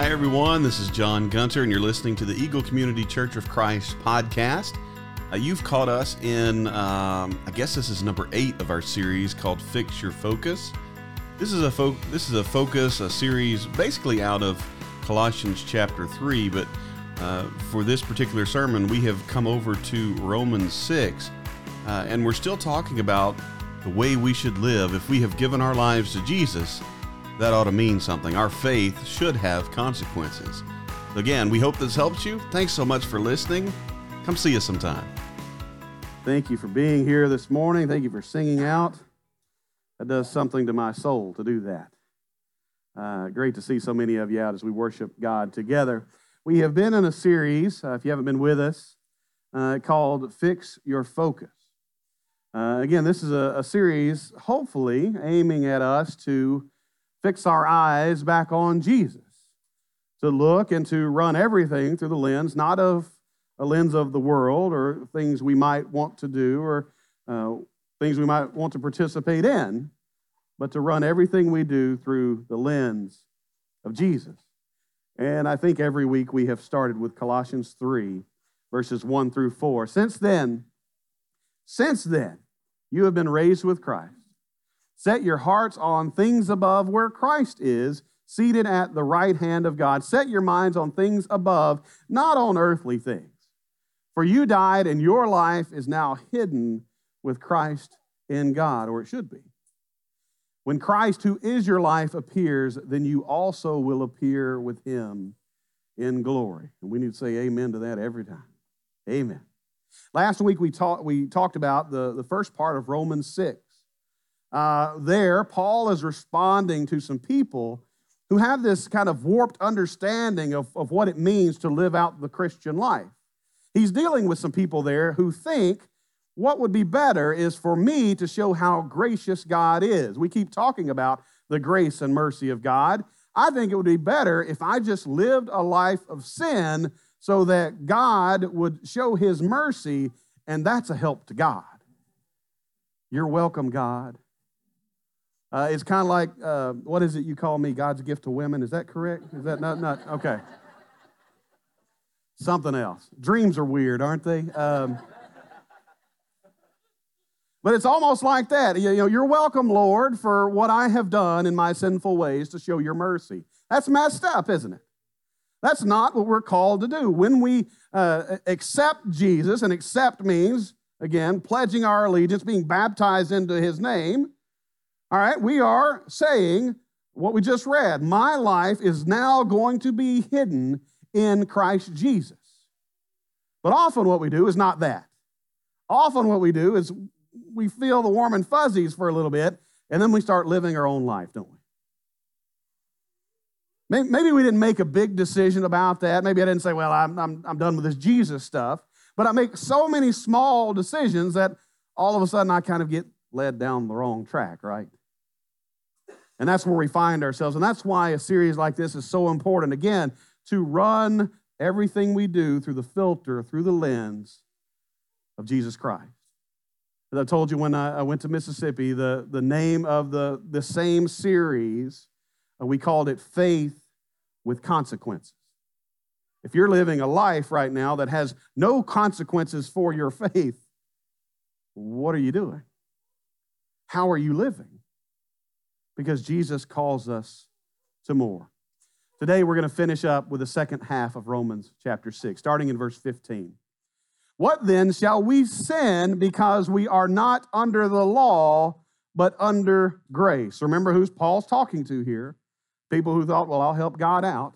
Hi, everyone. This is John Gunter, and you're listening to the Eagle Community Church of Christ podcast. Uh, you've caught us in, um, I guess this is number eight of our series called "Fix Your Focus." This is a fo- this is a focus, a series basically out of Colossians chapter three, but uh, for this particular sermon, we have come over to Romans six, uh, and we're still talking about the way we should live if we have given our lives to Jesus that ought to mean something. Our faith should have consequences. Again, we hope this helps you. Thanks so much for listening. Come see us sometime. Thank you for being here this morning. Thank you for singing out. That does something to my soul to do that. Uh, great to see so many of you out as we worship God together. We have been in a series, uh, if you haven't been with us, uh, called Fix Your Focus. Uh, again, this is a, a series, hopefully, aiming at us to fix our eyes back on Jesus, to look and to run everything through the lens, not of a lens of the world or things we might want to do or uh, things we might want to participate in, but to run everything we do through the lens of Jesus. And I think every week we have started with Colossians 3, verses 1 through 4. Since then, since then, you have been raised with Christ. Set your hearts on things above where Christ is, seated at the right hand of God. Set your minds on things above, not on earthly things. For you died, and your life is now hidden with Christ in God, or it should be. When Christ, who is your life, appears, then you also will appear with him in glory. And we need to say amen to that every time. Amen. Last week we, talk, we talked about the, the first part of Romans 6 uh, there, Paul is responding to some people who have this kind of warped understanding of, of what it means to live out the Christian life. He's dealing with some people there who think what would be better is for me to show how gracious God is. We keep talking about the grace and mercy of God. I think it would be better if I just lived a life of sin so that God would show his mercy, and that's a help to God. You're welcome, God. Uh, it's kind of like, uh, what is it you call me? God's gift to women. Is that correct? Is that not, not okay? Something else. Dreams are weird, aren't they? Um, but it's almost like that. You know, you're welcome, Lord, for what I have done in my sinful ways to show your mercy. That's messed up, isn't it? That's not what we're called to do. When we uh, accept Jesus, and accept means, again, pledging our allegiance, being baptized into his name, all right, we are saying what we just read. My life is now going to be hidden in Christ Jesus. But often what we do is not that. Often what we do is we feel the warm and fuzzies for a little bit, and then we start living our own life, don't we? Maybe we didn't make a big decision about that. Maybe I didn't say, well, I'm, I'm, I'm done with this Jesus stuff. But I make so many small decisions that all of a sudden I kind of get led down the wrong track, right? And that's where we find ourselves. And that's why a series like this is so important. Again, to run everything we do through the filter, through the lens of Jesus Christ. As I told you when I went to Mississippi, the, the name of the, the same series, uh, we called it Faith with Consequences. If you're living a life right now that has no consequences for your faith, what are you doing? How are you living? Because Jesus calls us to more. Today, we're going to finish up with the second half of Romans chapter 6, starting in verse 15. What then shall we sin because we are not under the law, but under grace? Remember who's Paul's talking to here? People who thought, well, I'll help God out.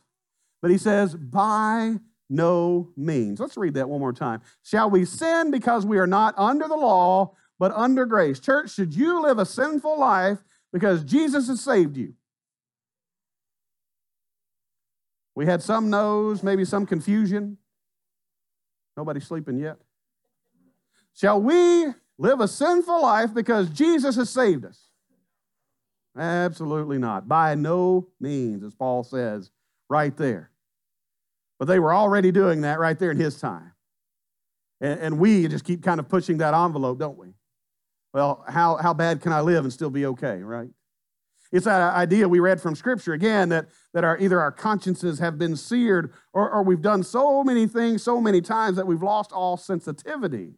But he says, by no means. Let's read that one more time. Shall we sin because we are not under the law, but under grace? Church, should you live a sinful life because Jesus has saved you. We had some no's, maybe some confusion. Nobody sleeping yet. Shall we live a sinful life because Jesus has saved us? Absolutely not. By no means, as Paul says right there. But they were already doing that right there in his time. And, and we just keep kind of pushing that envelope, don't we? Well, how, how bad can I live and still be okay, right? It's that idea we read from Scripture again that, that our, either our consciences have been seared or, or we've done so many things so many times that we've lost all sensitivity.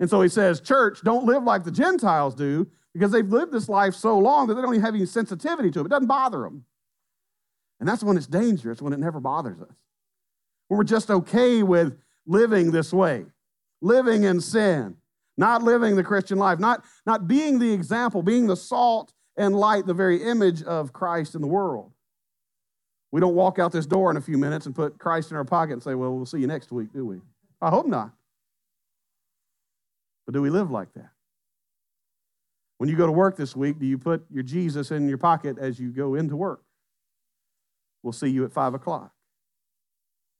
And so he says, Church, don't live like the Gentiles do because they've lived this life so long that they don't even have any sensitivity to it. It doesn't bother them. And that's when it's dangerous, when it never bothers us. When we're just okay with living this way, living in sin, not living the Christian life, not, not being the example, being the salt and light, the very image of Christ in the world. We don't walk out this door in a few minutes and put Christ in our pocket and say, Well, we'll see you next week, do we? I hope not. But do we live like that? When you go to work this week, do you put your Jesus in your pocket as you go into work? We'll see you at five o'clock.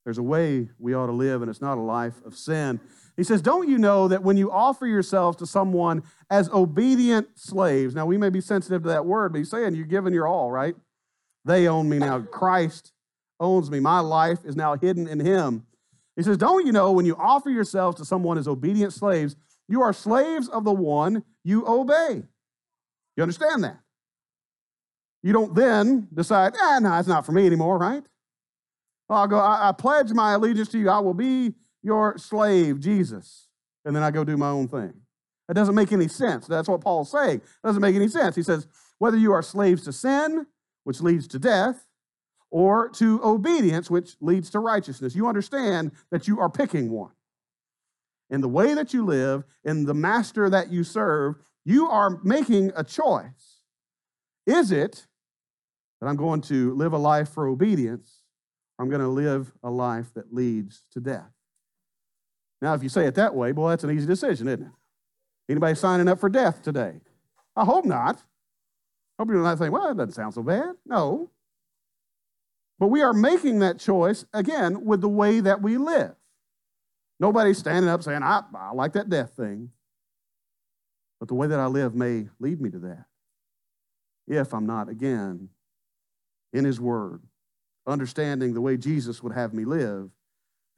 There's a way we ought to live, and it's not a life of sin. He says, Don't you know that when you offer yourselves to someone as obedient slaves, now we may be sensitive to that word, but he's saying you're giving your all, right? They own me now. Christ owns me. My life is now hidden in him. He says, Don't you know when you offer yourselves to someone as obedient slaves, you are slaves of the one you obey? You understand that? You don't then decide, ah, no, it's not for me anymore, right? I'll go, I, I pledge my allegiance to you. I will be your slave, Jesus. And then I go do my own thing. That doesn't make any sense. That's what Paul's saying. It doesn't make any sense. He says, whether you are slaves to sin, which leads to death, or to obedience, which leads to righteousness, you understand that you are picking one. In the way that you live, in the master that you serve, you are making a choice. Is it that I'm going to live a life for obedience, I'm going to live a life that leads to death? Now, if you say it that way, well, that's an easy decision, isn't it? Anybody signing up for death today? I hope not. I hope you're not saying, well, that doesn't sound so bad. No. But we are making that choice, again, with the way that we live. Nobody's standing up saying, I, I like that death thing. But the way that I live may lead me to that. If I'm not, again, in His Word, understanding the way Jesus would have me live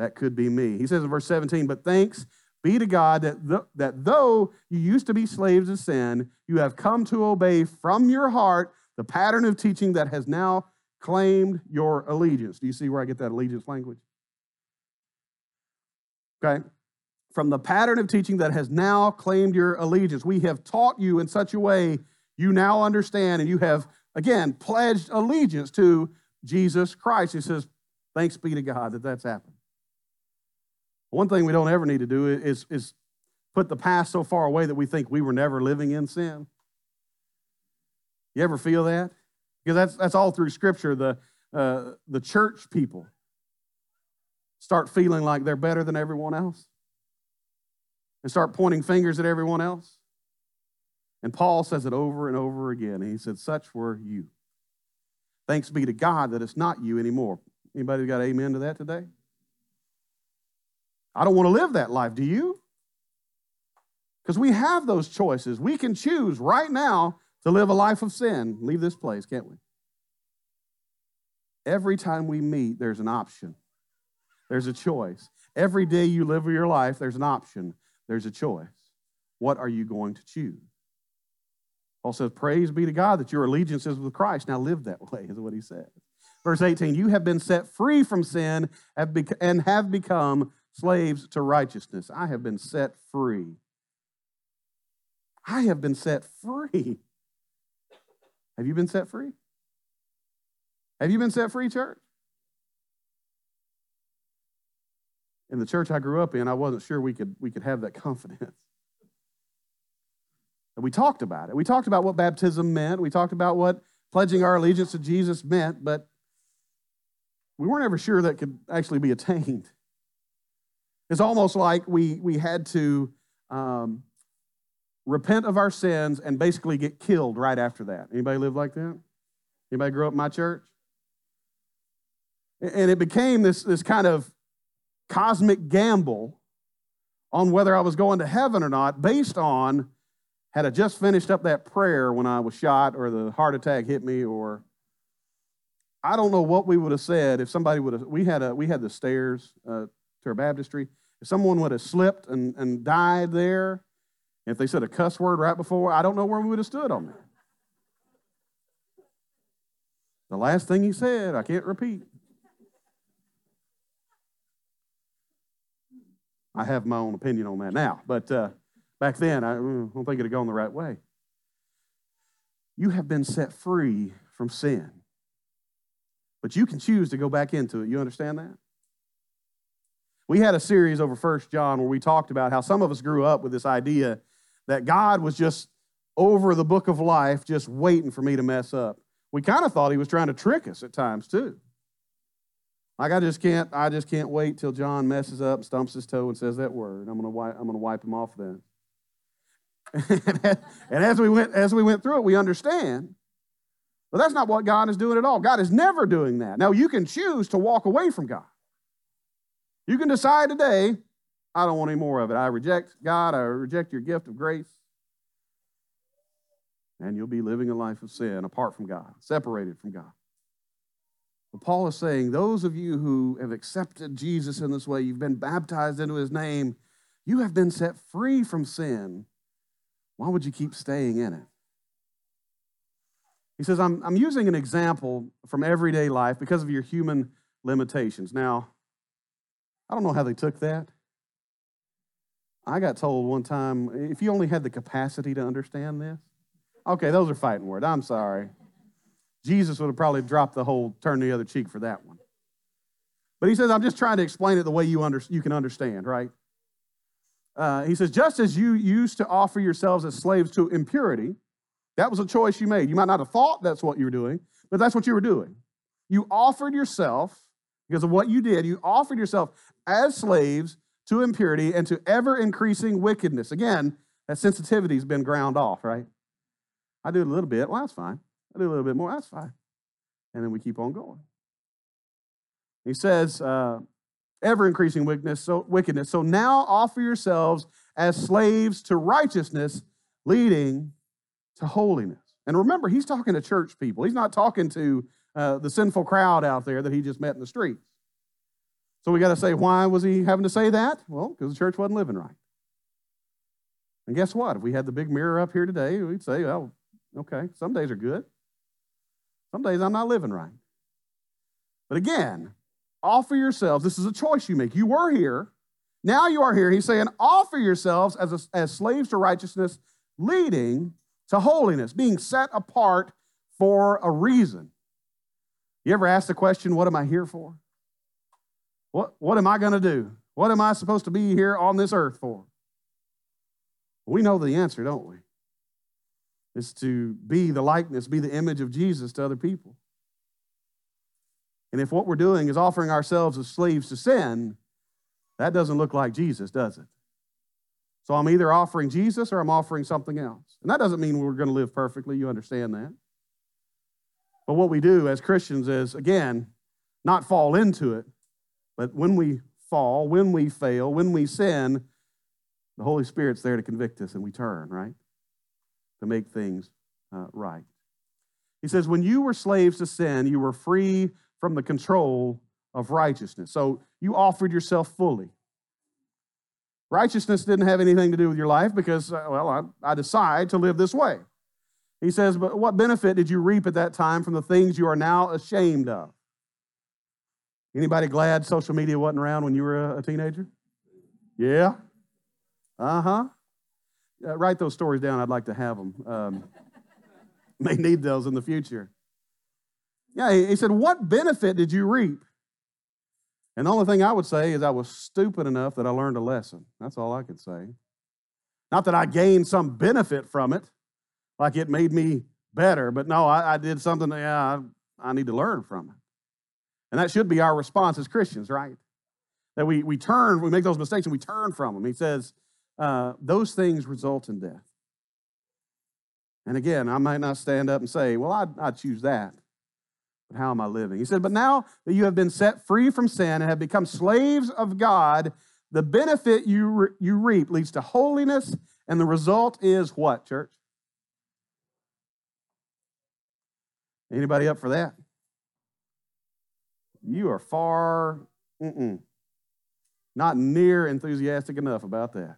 that could be me. He says in verse 17, But thanks be to God that, th- that though you used to be slaves of sin, you have come to obey from your heart the pattern of teaching that has now claimed your allegiance. Do you see where I get that allegiance language? Okay. From the pattern of teaching that has now claimed your allegiance. We have taught you in such a way you now understand and you have, again, pledged allegiance to Jesus Christ. He says, Thanks be to God that that's happened. One thing we don't ever need to do is, is put the past so far away that we think we were never living in sin. You ever feel that? Because that's, that's all through Scripture. The, uh, the church people start feeling like they're better than everyone else and start pointing fingers at everyone else. And Paul says it over and over again. He said, Such were you. Thanks be to God that it's not you anymore. Anybody got amen to that today? I don't want to live that life. Do you? Because we have those choices. We can choose right now to live a life of sin. Leave this place, can't we? Every time we meet, there's an option, there's a choice. Every day you live your life, there's an option, there's a choice. What are you going to choose? Paul says, Praise be to God that your allegiance is with Christ. Now live that way, is what he says. Verse 18, you have been set free from sin and have become slaves to righteousness. I have been set free. I have been set free. Have you been set free? Have you been set free, church? In the church I grew up in, I wasn't sure we could, we could have that confidence. And we talked about it. We talked about what baptism meant. We talked about what pledging our allegiance to Jesus meant, but we weren't ever sure that could actually be attained. It's almost like we, we had to um, repent of our sins and basically get killed right after that. Anybody live like that? Anybody grow up in my church? And it became this, this kind of cosmic gamble on whether I was going to heaven or not based on had I just finished up that prayer when I was shot or the heart attack hit me or I don't know what we would have said if somebody would have we had a we had the stairs uh, to our baptistry if someone would have slipped and, and died there, if they said a cuss word right before, I don't know where we would have stood on that. The last thing he said, I can't repeat. I have my own opinion on that now, but uh, back then, I mm, don't think it had gone the right way. You have been set free from sin, but you can choose to go back into it. You understand that? We had a series over First John where we talked about how some of us grew up with this idea that God was just over the book of life, just waiting for me to mess up. We kind of thought he was trying to trick us at times too. Like I just can't, I just can't wait till John messes up, stumps his toe, and says that word. I'm gonna wipe, I'm gonna wipe him off then. and as we went, as we went through it, we understand. But that's not what God is doing at all. God is never doing that. Now you can choose to walk away from God. You can decide today, I don't want any more of it. I reject God. I reject your gift of grace. And you'll be living a life of sin apart from God, separated from God. But Paul is saying, those of you who have accepted Jesus in this way, you've been baptized into his name, you have been set free from sin. Why would you keep staying in it? He says, I'm, I'm using an example from everyday life because of your human limitations. Now, I don't know how they took that. I got told one time if you only had the capacity to understand this, okay, those are fighting words. I'm sorry. Jesus would have probably dropped the whole turn the other cheek for that one. But he says, I'm just trying to explain it the way you, under, you can understand, right? Uh, he says, just as you used to offer yourselves as slaves to impurity, that was a choice you made. You might not have thought that's what you were doing, but that's what you were doing. You offered yourself, because of what you did, you offered yourself as slaves to impurity and to ever increasing wickedness. Again, that sensitivity has been ground off, right? I do it a little bit. Well, that's fine. I do a little bit more. That's fine. And then we keep on going. He says, uh, ever increasing wickedness so, wickedness. So now offer yourselves as slaves to righteousness, leading to holiness. And remember, he's talking to church people. He's not talking to uh, the sinful crowd out there that he just met in the streets. So we got to say, why was he having to say that? Well, because the church wasn't living right. And guess what? If we had the big mirror up here today, we'd say, well, okay, some days are good. Some days I'm not living right. But again, offer yourselves. This is a choice you make. You were here. Now you are here. He's saying, offer yourselves as, a, as slaves to righteousness, leading to holiness, being set apart for a reason. You ever ask the question, what am I here for? What, what am I going to do? What am I supposed to be here on this earth for? We know the answer, don't we? It's to be the likeness, be the image of Jesus to other people. And if what we're doing is offering ourselves as slaves to sin, that doesn't look like Jesus, does it? So I'm either offering Jesus or I'm offering something else. And that doesn't mean we're going to live perfectly. You understand that. But what we do as Christians is, again, not fall into it, but when we fall, when we fail, when we sin, the Holy Spirit's there to convict us and we turn, right? To make things uh, right. He says, when you were slaves to sin, you were free from the control of righteousness. So you offered yourself fully. Righteousness didn't have anything to do with your life because, uh, well, I, I decide to live this way. He says, but what benefit did you reap at that time from the things you are now ashamed of? Anybody glad social media wasn't around when you were a, teenager? Yeah? Uh-huh. Uh, write those stories down. I'd like to have them. Um, may need those in the future. Yeah, he, said, What benefit did you reap? And the only thing I would say is I was stupid enough that I learned a lesson. That's all I could say. Not that I gained some benefit from it, like it made me better, but no, I, I did something, yeah, I, I need to learn from it. And that should be our response as Christians, right? That we, we turn, we make those mistakes and we turn from them. He says, uh, those things result in death. And again, I might not stand up and say, well, I'd, I'd choose that. But how am I living? He said, but now that you have been set free from sin and have become slaves of God, the benefit you, re- you reap leads to holiness, and the result is what, church? Anybody up for that? You are far, not near enthusiastic enough about that.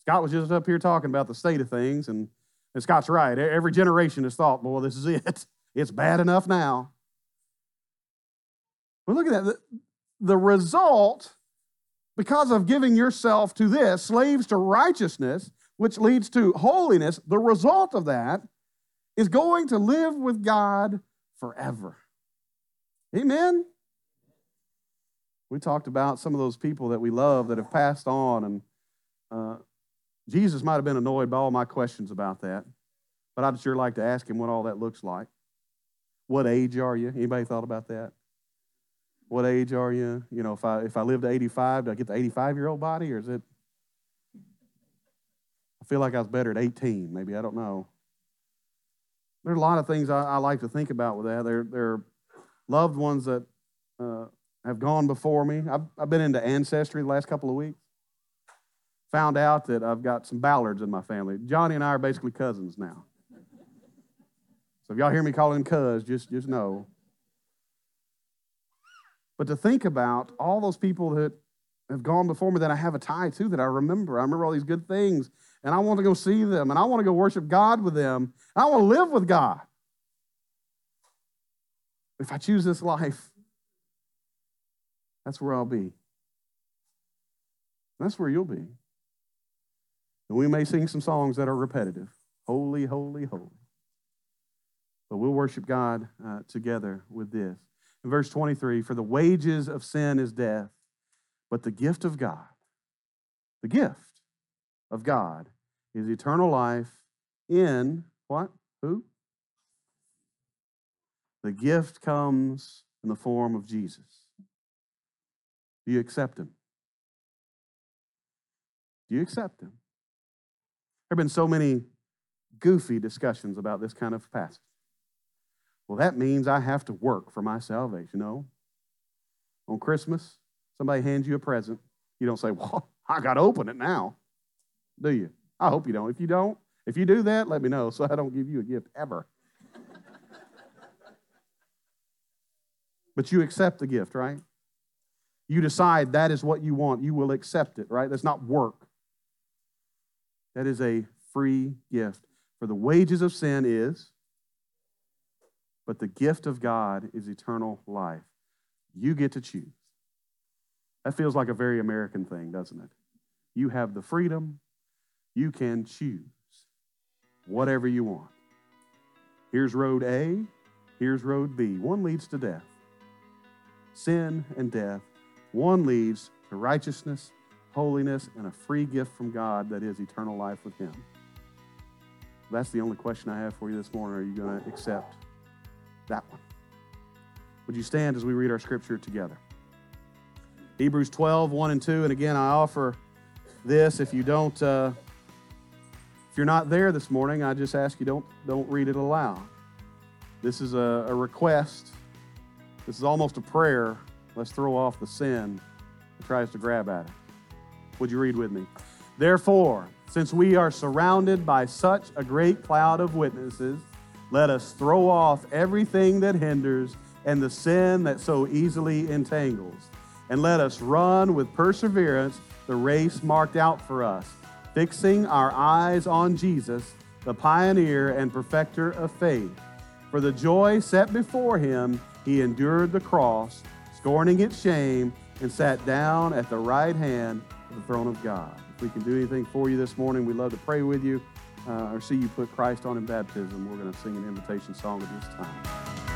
Scott was just up here talking about the state of things, and, and Scott's right. Every generation has thought, boy, this is it. It's bad enough now. But look at that. The, the result, because of giving yourself to this, slaves to righteousness, which leads to holiness, the result of that is going to live with God forever. Amen? We talked about some of those people that we love that have passed on, and uh, Jesus might have been annoyed by all my questions about that, but I'd sure like to ask him what all that looks like. What age are you? Anybody thought about that? What age are you? You know, if I if I live to 85, do I get the 85 year old body, or is it? I feel like I was better at 18. Maybe I don't know. There's a lot of things I, I like to think about with that. There, there are loved ones that uh, have gone before me. I've, I've been into ancestry the last couple of weeks. Found out that I've got some Ballards in my family. Johnny and I are basically cousins now. So if y'all hear me calling him cuz, just, just know. But to think about all those people that have gone before me that I have a tie to, that I remember. I remember all these good things, and I want to go see them, and I want to go worship God with them, I want to live with God. If I choose this life, that's where I'll be. That's where you'll be. And we may sing some songs that are repetitive Holy, holy, holy. But we'll worship God uh, together with this. In verse 23, for the wages of sin is death, but the gift of God, the gift of God is eternal life in what? Who? The gift comes in the form of Jesus. Do you accept him? Do you accept him? There have been so many goofy discussions about this kind of passage. Well, that means I have to work for my salvation. No. On Christmas, somebody hands you a present. You don't say, Well, I got to open it now. Do you? I hope you don't. If you don't, if you do that, let me know so I don't give you a gift ever. but you accept the gift, right? You decide that is what you want. You will accept it, right? That's not work. That is a free gift. For the wages of sin is but the gift of God is eternal life. You get to choose. That feels like a very American thing, doesn't it? You have the freedom, you can choose whatever you want. Here's road A, here's road B. One leads to death, sin and death. One leads to righteousness, holiness, and a free gift from God that is eternal life with Him. That's the only question I have for you this morning. Are you going to accept that one. Would you stand as we read our scripture together? Hebrews 12, 1 and 2. And again, I offer this. If you don't, uh, if you're not there this morning, I just ask you don't, don't read it aloud. This is a, a request. This is almost a prayer. Let's throw off the sin that tries to grab at it. Would you read with me? Therefore, since we are surrounded by such a great cloud of witnesses, let us throw off everything that hinders and the sin that so easily entangles. And let us run with perseverance the race marked out for us, fixing our eyes on Jesus, the pioneer and perfecter of faith. For the joy set before him, he endured the cross, scorning its shame, and sat down at the right hand of the throne of God. If we can do anything for you this morning, we'd love to pray with you uh, or see you put Christ on in baptism, we're going to sing an invitation song at this time.